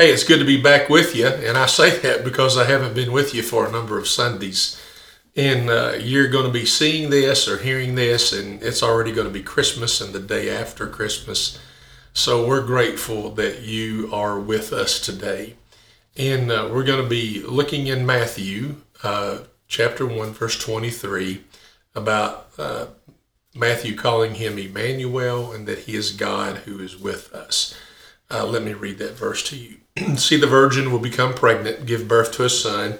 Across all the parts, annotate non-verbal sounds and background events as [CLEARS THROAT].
Hey, it's good to be back with you. And I say that because I haven't been with you for a number of Sundays. And uh, you're going to be seeing this or hearing this, and it's already going to be Christmas and the day after Christmas. So we're grateful that you are with us today. And uh, we're going to be looking in Matthew uh, chapter 1, verse 23, about uh, Matthew calling him Emmanuel and that he is God who is with us. Uh, let me read that verse to you. [CLEARS THROAT] See, the virgin will become pregnant, give birth to a son,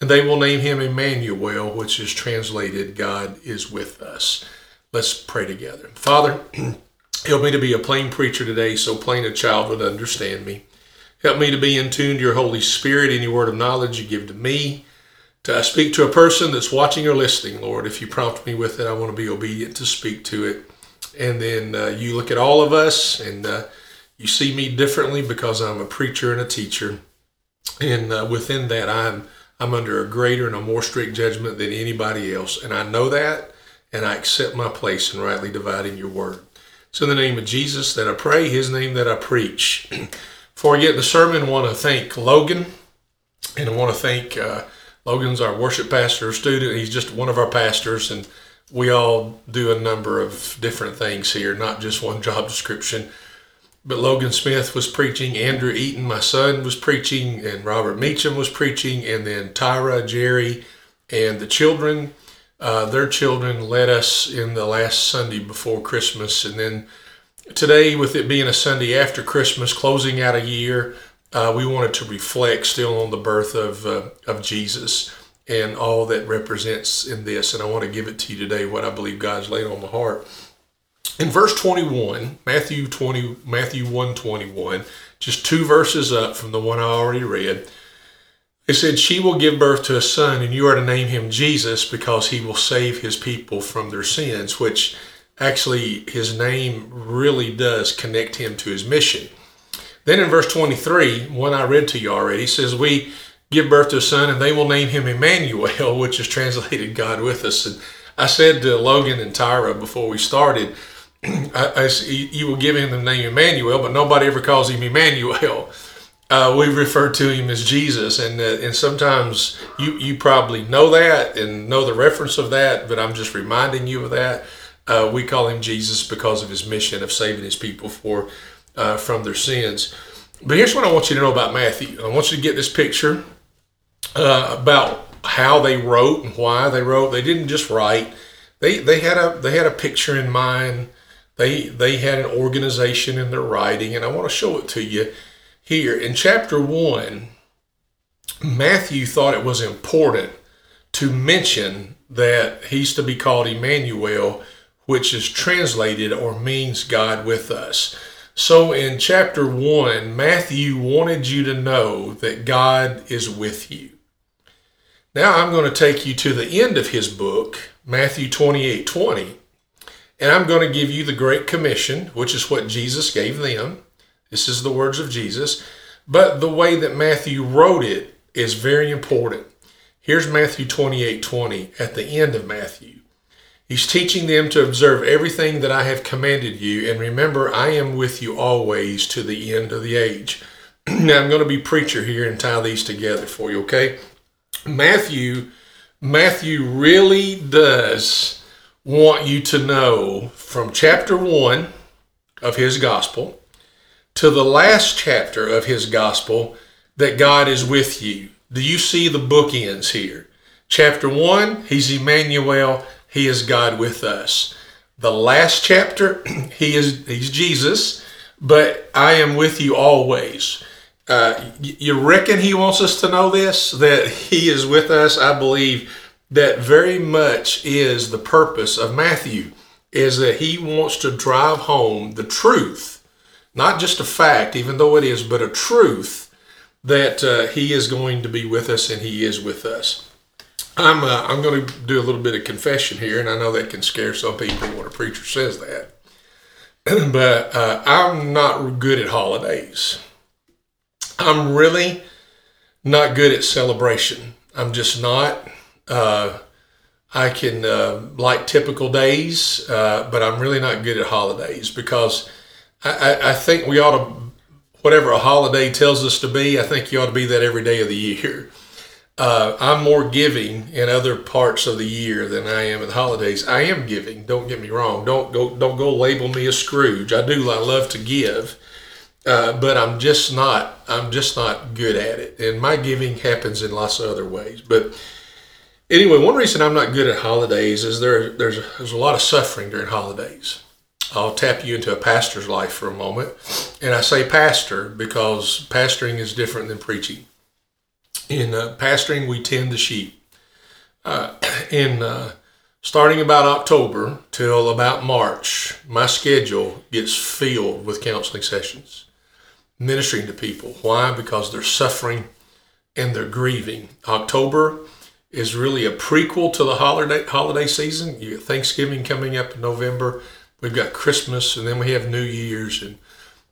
and they will name him Emmanuel, which is translated God is with us. Let's pray together. Father, [CLEARS THROAT] help me to be a plain preacher today, so plain a child would understand me. Help me to be in tune to your Holy Spirit, any word of knowledge you give to me. To speak to a person that's watching or listening, Lord, if you prompt me with it, I want to be obedient to speak to it. And then uh, you look at all of us and uh, you see me differently because I'm a preacher and a teacher. And uh, within that, I'm I'm under a greater and a more strict judgment than anybody else. And I know that, and I accept my place in rightly dividing your word. So, in the name of Jesus that I pray, his name that I preach. Before I get the sermon, I want to thank Logan, and I want to thank uh, Logan's our worship pastor student. He's just one of our pastors, and we all do a number of different things here, not just one job description. But Logan Smith was preaching, Andrew Eaton, my son, was preaching, and Robert Meacham was preaching, and then Tyra, Jerry, and the children, uh, their children led us in the last Sunday before Christmas. And then today, with it being a Sunday after Christmas, closing out a year, uh, we wanted to reflect still on the birth of, uh, of Jesus and all that represents in this. And I want to give it to you today, what I believe God's laid on my heart in verse 21 matthew 20 matthew 121 just two verses up from the one i already read it said she will give birth to a son and you are to name him jesus because he will save his people from their sins which actually his name really does connect him to his mission. Then in verse 23 one i read to you already says we give birth to a son and they will name him emmanuel [LAUGHS] which is translated god with us. And i said to logan and tyra before we started I, I, you will give him the name Emmanuel, but nobody ever calls him Emmanuel. [LAUGHS] Uh, we refer to him as Jesus, and uh, and sometimes you you probably know that and know the reference of that, but I'm just reminding you of that. Uh, we call him Jesus because of his mission of saving his people for uh, from their sins. But here's what I want you to know about Matthew. I want you to get this picture uh, about how they wrote and why they wrote. They didn't just write; they they had a they had a picture in mind they they had an organization in their writing, and I want to show it to you here in chapter one. Matthew thought it was important to mention that he's to be called Emmanuel, which is translated or means God with us. So in chapter 1, Matthew wanted you to know that God is with you. Now I'm going to take you to the end of his book, Matthew 28 20. And I'm going to give you the Great Commission, which is what Jesus gave them. This is the words of Jesus. But the way that Matthew wrote it is very important. Here's Matthew 28 20 at the end of Matthew. He's teaching them to observe everything that I have commanded you, and remember, I am with you always to the end of the age. [CLEARS THROAT] now, I'm going to be preacher here and tie these together for you, okay? Matthew, Matthew really does want you to know from chapter 1 of his gospel to the last chapter of his gospel that God is with you. Do you see the bookends here? Chapter 1, he's Emmanuel, he is God with us. The last chapter, [CLEARS THROAT] he is he's Jesus, but I am with you always. Uh, you reckon he wants us to know this that he is with us? I believe that very much is the purpose of Matthew is that he wants to drive home the truth, not just a fact, even though it is, but a truth that uh, he is going to be with us and he is with us. I'm uh, I'm going to do a little bit of confession here, and I know that can scare some people when a preacher says that, [CLEARS THROAT] but uh, I'm not good at holidays. I'm really not good at celebration. I'm just not. Uh, I can uh, like typical days, uh, but I'm really not good at holidays because I, I, think we ought to. whatever a holiday tells us to be, I think you ought to be that every day of the year. Uh, I'm more giving in other parts of the year than I am in holidays. I am giving. Don't get me wrong. Don't go. Don't go label me a Scrooge. I do. I love to give, uh, but I'm just not. I'm just not good at it. And my giving happens in lots of other ways. But anyway, one reason I'm not good at holidays is there. There's there's a lot of suffering during holidays. I'll tap you into a pastor's life for a moment, and I say pastor because pastoring is different than preaching in uh, pastoring, we tend the sheep. Uh, in uh, starting about October till about March, my schedule gets filled with counseling sessions, ministering to people. Why? Because they're suffering and they're grieving. October is really a prequel to the holiday holiday season. You got Thanksgiving coming up in November. We've got Christmas, and then we have New Year's, and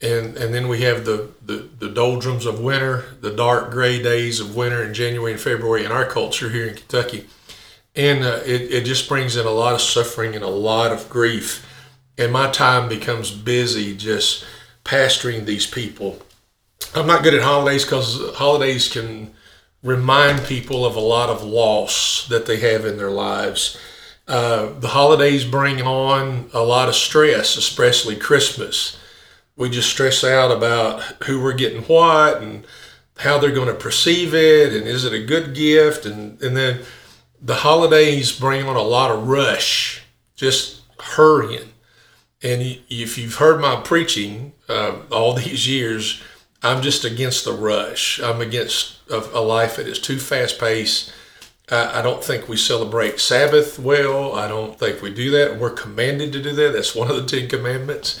and and then we have the, the the doldrums of winter, the dark gray days of winter in January and February in our culture here in Kentucky, and uh, it it just brings in a lot of suffering and a lot of grief, and my time becomes busy just pastoring these people. I'm not good at holidays because holidays can remind people of a lot of loss that they have in their lives. Uh, the holidays bring on a lot of stress, especially Christmas. We just stress out about who we're getting what and how they're going to perceive it and is it a good gift? And and then the holidays bring on a lot of rush just hurrying. And if you've heard my preaching uh, all [LAUGHS] these years i'm just against the rush. I'm against a, a life that is too fast paced I, I don't think we celebrate sabbath well. I don't think we do that. We're commanded to do that. That's one of the ten commandments.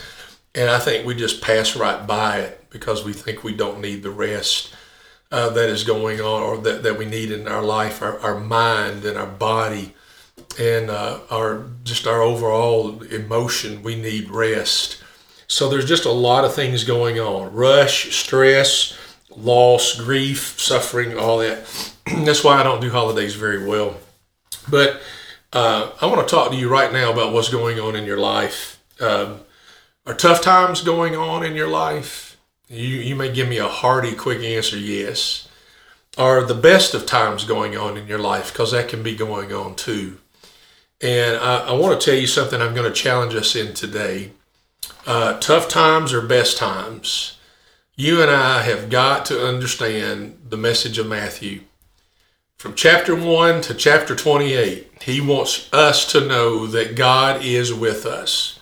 And I think we just pass right by it because we think we don't need the rest uh, that is going on or that, that we need in our life, our, our mind and our body and uh, our just our overall emotion. We need rest. So there's just a lot of things going on rush, stress, loss, grief, suffering, all that. [CLEARS THROAT] That's why I don't do holidays very well. But uh, I want to talk to you right now about what's going on in your life. Um, are tough times going on in your life? You, you may give me a hearty, quick answer yes. Are the best of times going on in your life? Because that can be going on too. And I, I want to tell you something I'm going to challenge us in today. Uh, tough times or best times. You and I have got to understand the message of Matthew. From chapter 1 to chapter 28, he wants us to know that God is with us.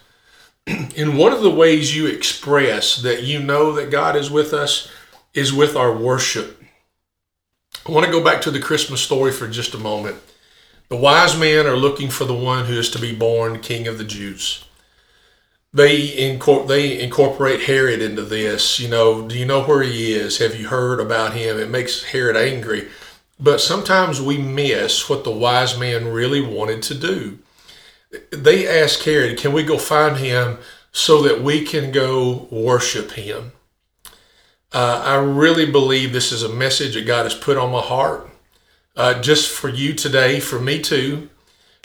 [CLEARS THROAT] And one of the ways you express that you know that God is with us is with our worship. I want to go back to the Christmas story for just a moment. The wise men are looking for the one who is to be born King of the Jews. They, incor- they incorporate Herod into this. You know, do you know where he is? Have you heard about him? It makes Herod angry. But sometimes we miss what the wise men really wanted to do they asked Herod, can we go find him so that we can go worship him? Uh, I really believe this is a message that God has put on my heart, uh, just for you today, for me too.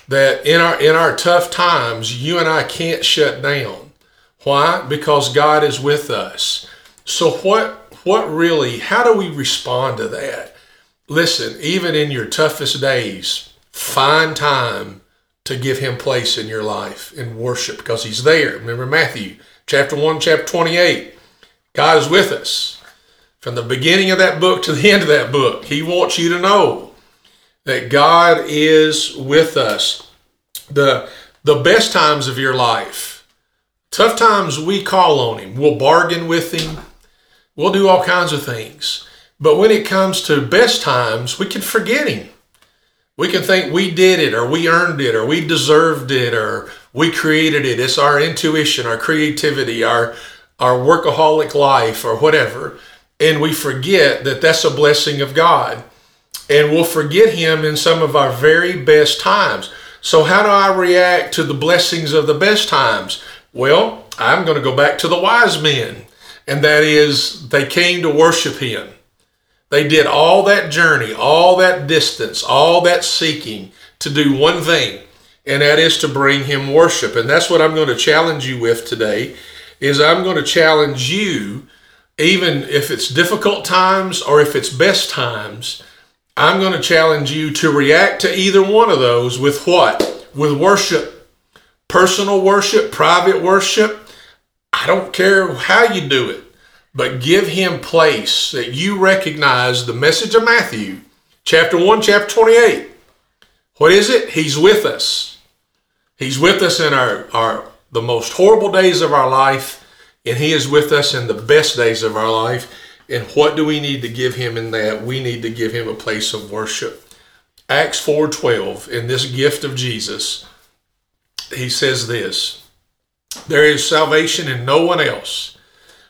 That in our in our tough times, you and I can't shut down. Why? Because God is with us. So what what really? How do we respond to that? Listen, even in your toughest days, find time to give him place in your life in worship because he's there. Remember Matthew chapter 1, chapter 28. God is with us. From the beginning of that book to the end of that book, he wants you to know that God is with us. The, the best times of your life, tough times, we call on him. We'll bargain with him. We'll do all kinds of things. But when it comes to best times, we can forget him. We can think we did it or we earned it or we deserved it or we created it. It's our intuition, our creativity, our our workaholic life or whatever. And we forget that that's a blessing of God. And we'll forget him in some of our very best times. So how do I react to the blessings of the best times? Well, I'm going to go back to the wise men. And that is they came to worship him. They did all that journey, all that distance, all that seeking to do one thing, and that is to bring him worship. And that's what I'm going to challenge you with today is I'm going to challenge you even if it's difficult times or if it's best times, I'm going to challenge you to react to either one of those with what? With worship. Personal worship, private worship. I don't care how you do it, but give him place that you recognize the message of Matthew, chapter 1, chapter 28. What is it? He's with us. He's with us in our, our the most horrible days of our life, and He is with us in the best days of our life. And what do we need to give Him in that? We need to give Him a place of worship. Acts 4:12, in this gift of Jesus, he says this: There is salvation in no one else,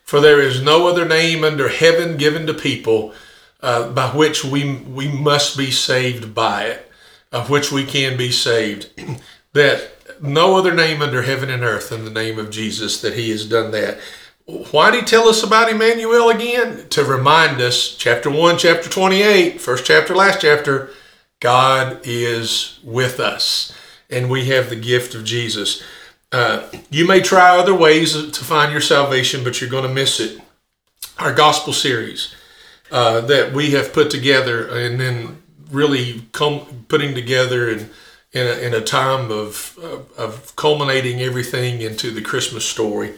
for there is no other name under heaven given to people uh, by which we we must be saved by it, of which we can be saved. [CLEARS THROAT] that no other name under heaven and earth than the name of Jesus that he has done that. Why did he tell us about Emmanuel again? To remind us, chapter 1, chapter 28, first chapter, last chapter, God is with us and we have the gift of Jesus. Uh, you may try other ways to find your salvation, but you're going to miss it. Our gospel series uh, that we have put together and then really com- putting together and in a, in a time of, of, of culminating everything into the Christmas story.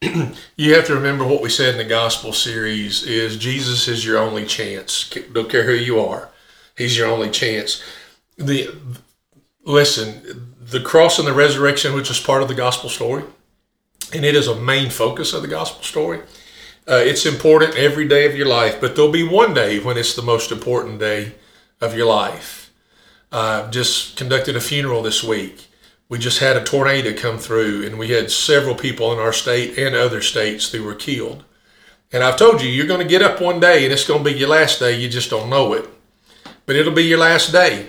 [CLEARS THROAT] you have to remember what we said in the gospel series is Jesus is your only chance. Don't care who you are. He's your only chance. The listen, the cross and the resurrection, which is part of the gospel story, and it is a main focus of the gospel story. Uh, it's important every day of your life, but there'll be one day when it's the most important day of your life. Uh, just conducted a funeral this week. We just had a tornado come through, and we had several people in our state and other states that were killed. And I've told you, you're going to get up one day, and it's going to be your last day. You just don't know it, but it'll be your last day.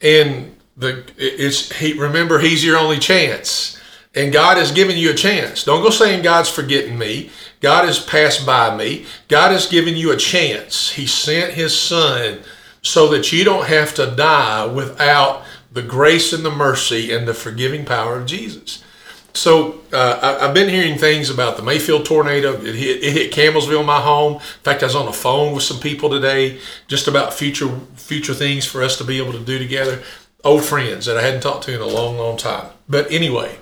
And the it's he. Remember, He's your only chance, and God has given you a chance. Don't go saying God's forgetting me. God has passed by me. God has given you a chance. He sent His Son so that you don't have to die without the grace and the mercy and the forgiving power of Jesus. So uh, I, have been hearing things about the Mayfield tornado. It hit, it hit Campbellsville, my home. In fact, I was on the phone with some people today just about future future things for us to be able to do together. Old friends that I hadn't talked to in a long, long time. But anyway,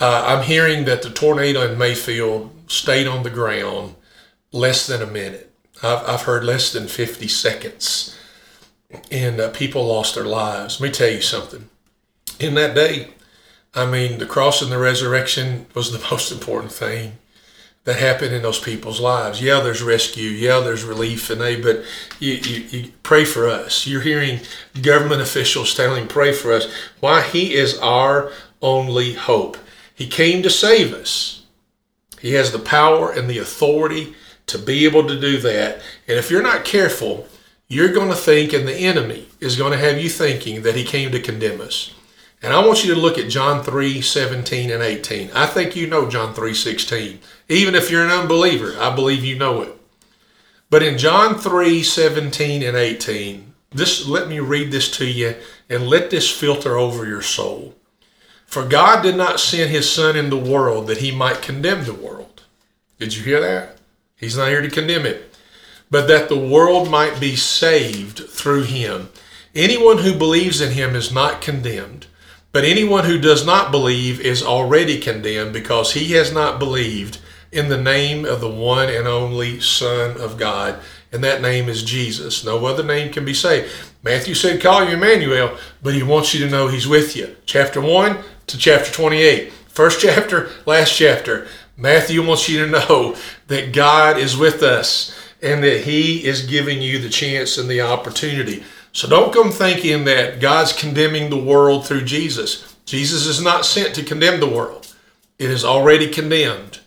uh, I'm hearing that the tornado in Mayfield stayed on the ground less than a minute. I've, I've heard less than 50 seconds and uh, people lost their lives. Let me tell you something. In that day, I mean, the cross and the resurrection was the [LAUGHS] most important thing that happened in those people's lives. Yeah, there's rescue. Yeah, there's relief and aid, but you, you, you, pray for us. You're hearing government officials telling, pray for us. Why? He is our only hope. He came to save us. He has the power and the authority to be able to do that. And if you're not careful, you're going to think, and the enemy is going to have you thinking that he came to condemn us. And I want you to look at John 3 17 and 18. I think you know John 3 16. Even if you're an unbeliever, I believe you know it. But in John 3 17 and 18, this, let me read this to you and let this filter over your soul. For God did not send his Son in the world that he might condemn the world. Did you hear that? He's not here to condemn it but that the world might be saved through him. Anyone who believes in him is not condemned, but anyone who does not believe is already condemned because he has not believed in the name of the one and only Son of God, and that name is Jesus. No other name can be saved. Matthew said, Call you Emmanuel, but he wants you to know he's with you. Chapter 1 to chapter 28. First chapter, last chapter. Matthew wants you to know that God is with us and that He is giving you the chance and the opportunity. So don't come thinking that God's condemning the world through Jesus. Jesus is not sent to condemn the world, it is already condemned.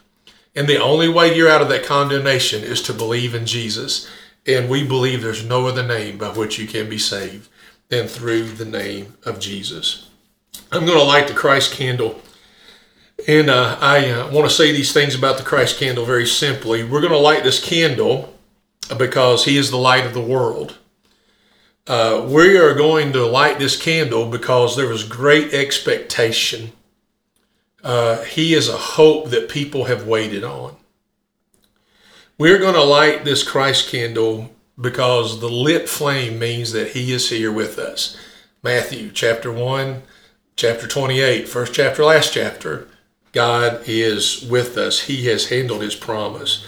And the only way you're out of that condemnation is to believe in Jesus. And we believe there's no other name by which you can be saved than through the name of Jesus. I'm going to light the Christ candle. And uh, I uh, want to say these things about the Christ candle very simply. We're going to light this candle because he is the light of the world. Uh, we are going to light this candle because there is great expectation. Uh, he is a hope that people have waited on. We're going to light this Christ candle because the lit flame means that He is here with us. Matthew chapter 1, chapter 28, first chapter, last chapter. God is with us. He has handled His promise.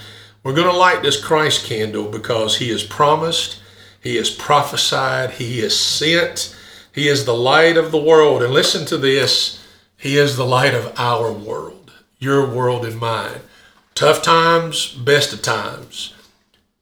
We're going to light this Christ candle because He has promised, He has prophesied, He has sent, He is the light of the world. And listen to this He is the light of our world, your world and mine. Tough times, best of times.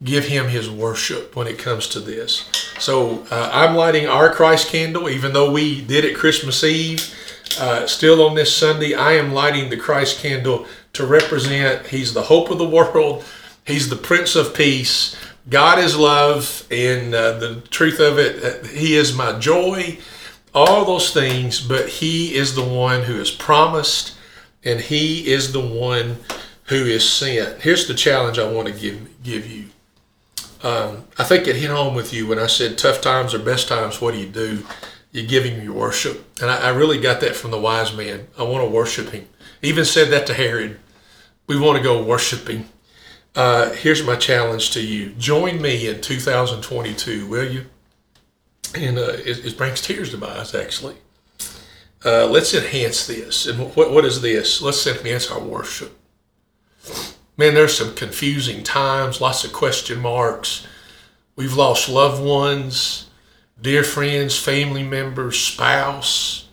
Give Him His worship when it comes to this. So uh, I'm lighting our Christ candle, even though we did it Christmas Eve. Uh, still on this Sunday, I am lighting the Christ candle to represent He's the hope of the world. He's the Prince of Peace. God is love, and uh, the truth of it, uh, He is my joy, all those things, but He is the one who is promised, and He is the one who is sent. Here's the challenge I want to give, give you. Um, I think it hit home with you when I said tough times are best times. What do you do? You give Him your worship. And I, I really got that from the wise man. I want to worship Him. Even said that to Herod. We want to go worship Him. Uh, here's my challenge to you. Join me in 2022, will you? And uh, it, it, brings tears to my eyes, actually. Uh, let's enhance this. And what, what is this? Let's enhance our worship. Man, there's some confusing times, lots of question marks. We've lost loved ones, dear friends, family members, spouse.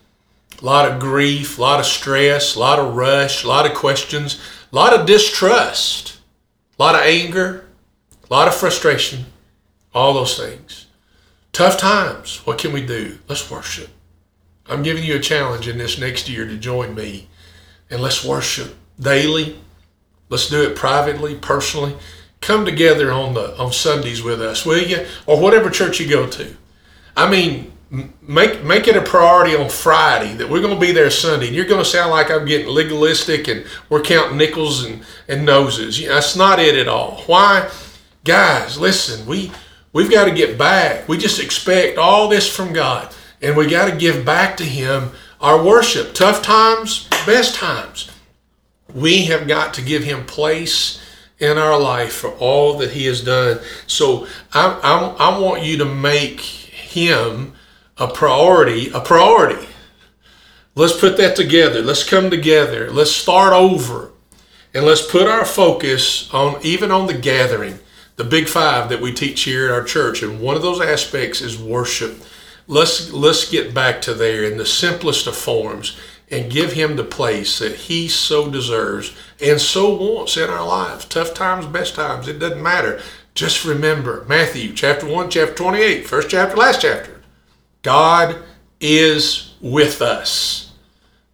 A lot of grief, a lot of stress, a lot of rush, a lot of questions, a lot of distrust a lot of anger, a lot of frustration, all those things. Tough times. What can we do? Let's worship. I'm giving you a challenge in this next year to join me and let's worship daily. Let's do it privately, personally. Come together on the on Sundays with us, will you? Or whatever church you go to. I mean, make make it a priority on Friday that we're going to be there Sunday. And you're going to sound like I'm getting legalistic and we're counting nickels and, and noses. You know, that's not it at all. Why? Guys, listen, we we've got to get back. We just expect all this from God. And we got to give back to Him our worship. Tough times, best times. We have got to give Him place in our life for all that He has done. So I, I, I want you to make Him a priority, a priority. Let's put that together. Let's come together. Let's start over. And let's put our focus on even on the gathering, the big five that we teach here at our church. And one of those aspects is worship. Let's let's get back to there in the simplest of forms and give him the place that he so deserves and so wants in our lives. Tough times, best times, it doesn't matter. Just remember Matthew chapter 1, chapter 28, first chapter, last chapter. God is with us,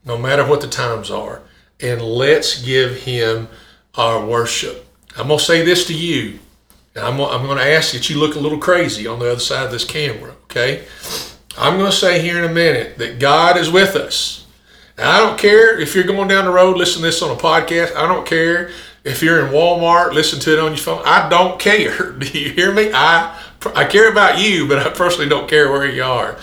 no matter what the times are. And let's give Him our worship. I'm going to say this to you. And I'm, I'm going to ask that you look a little crazy on the other side of this camera, okay? I'm going to say here in a minute that God is with us. Now, I don't care if you're going down the road, listen to this on a podcast. I don't care if you're in Walmart, listen to it on your phone. I don't care. [LAUGHS] Do you hear me? I I care about you, but I personally don't care where you are.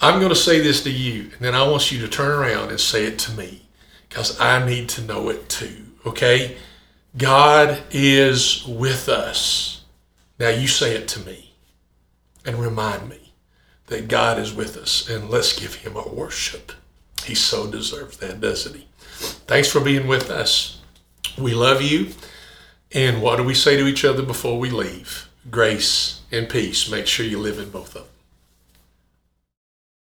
I'm going to say this to you, and then I want you to turn around and say it to me because I need to know it too. Okay? God is with us. Now you say it to me and remind me that God is with us, and let's give him our worship. He so deserves that, doesn't he? Thanks for being with us. We love you. And what do we say to each other before we leave? Grace and peace. Make sure you live in both of them.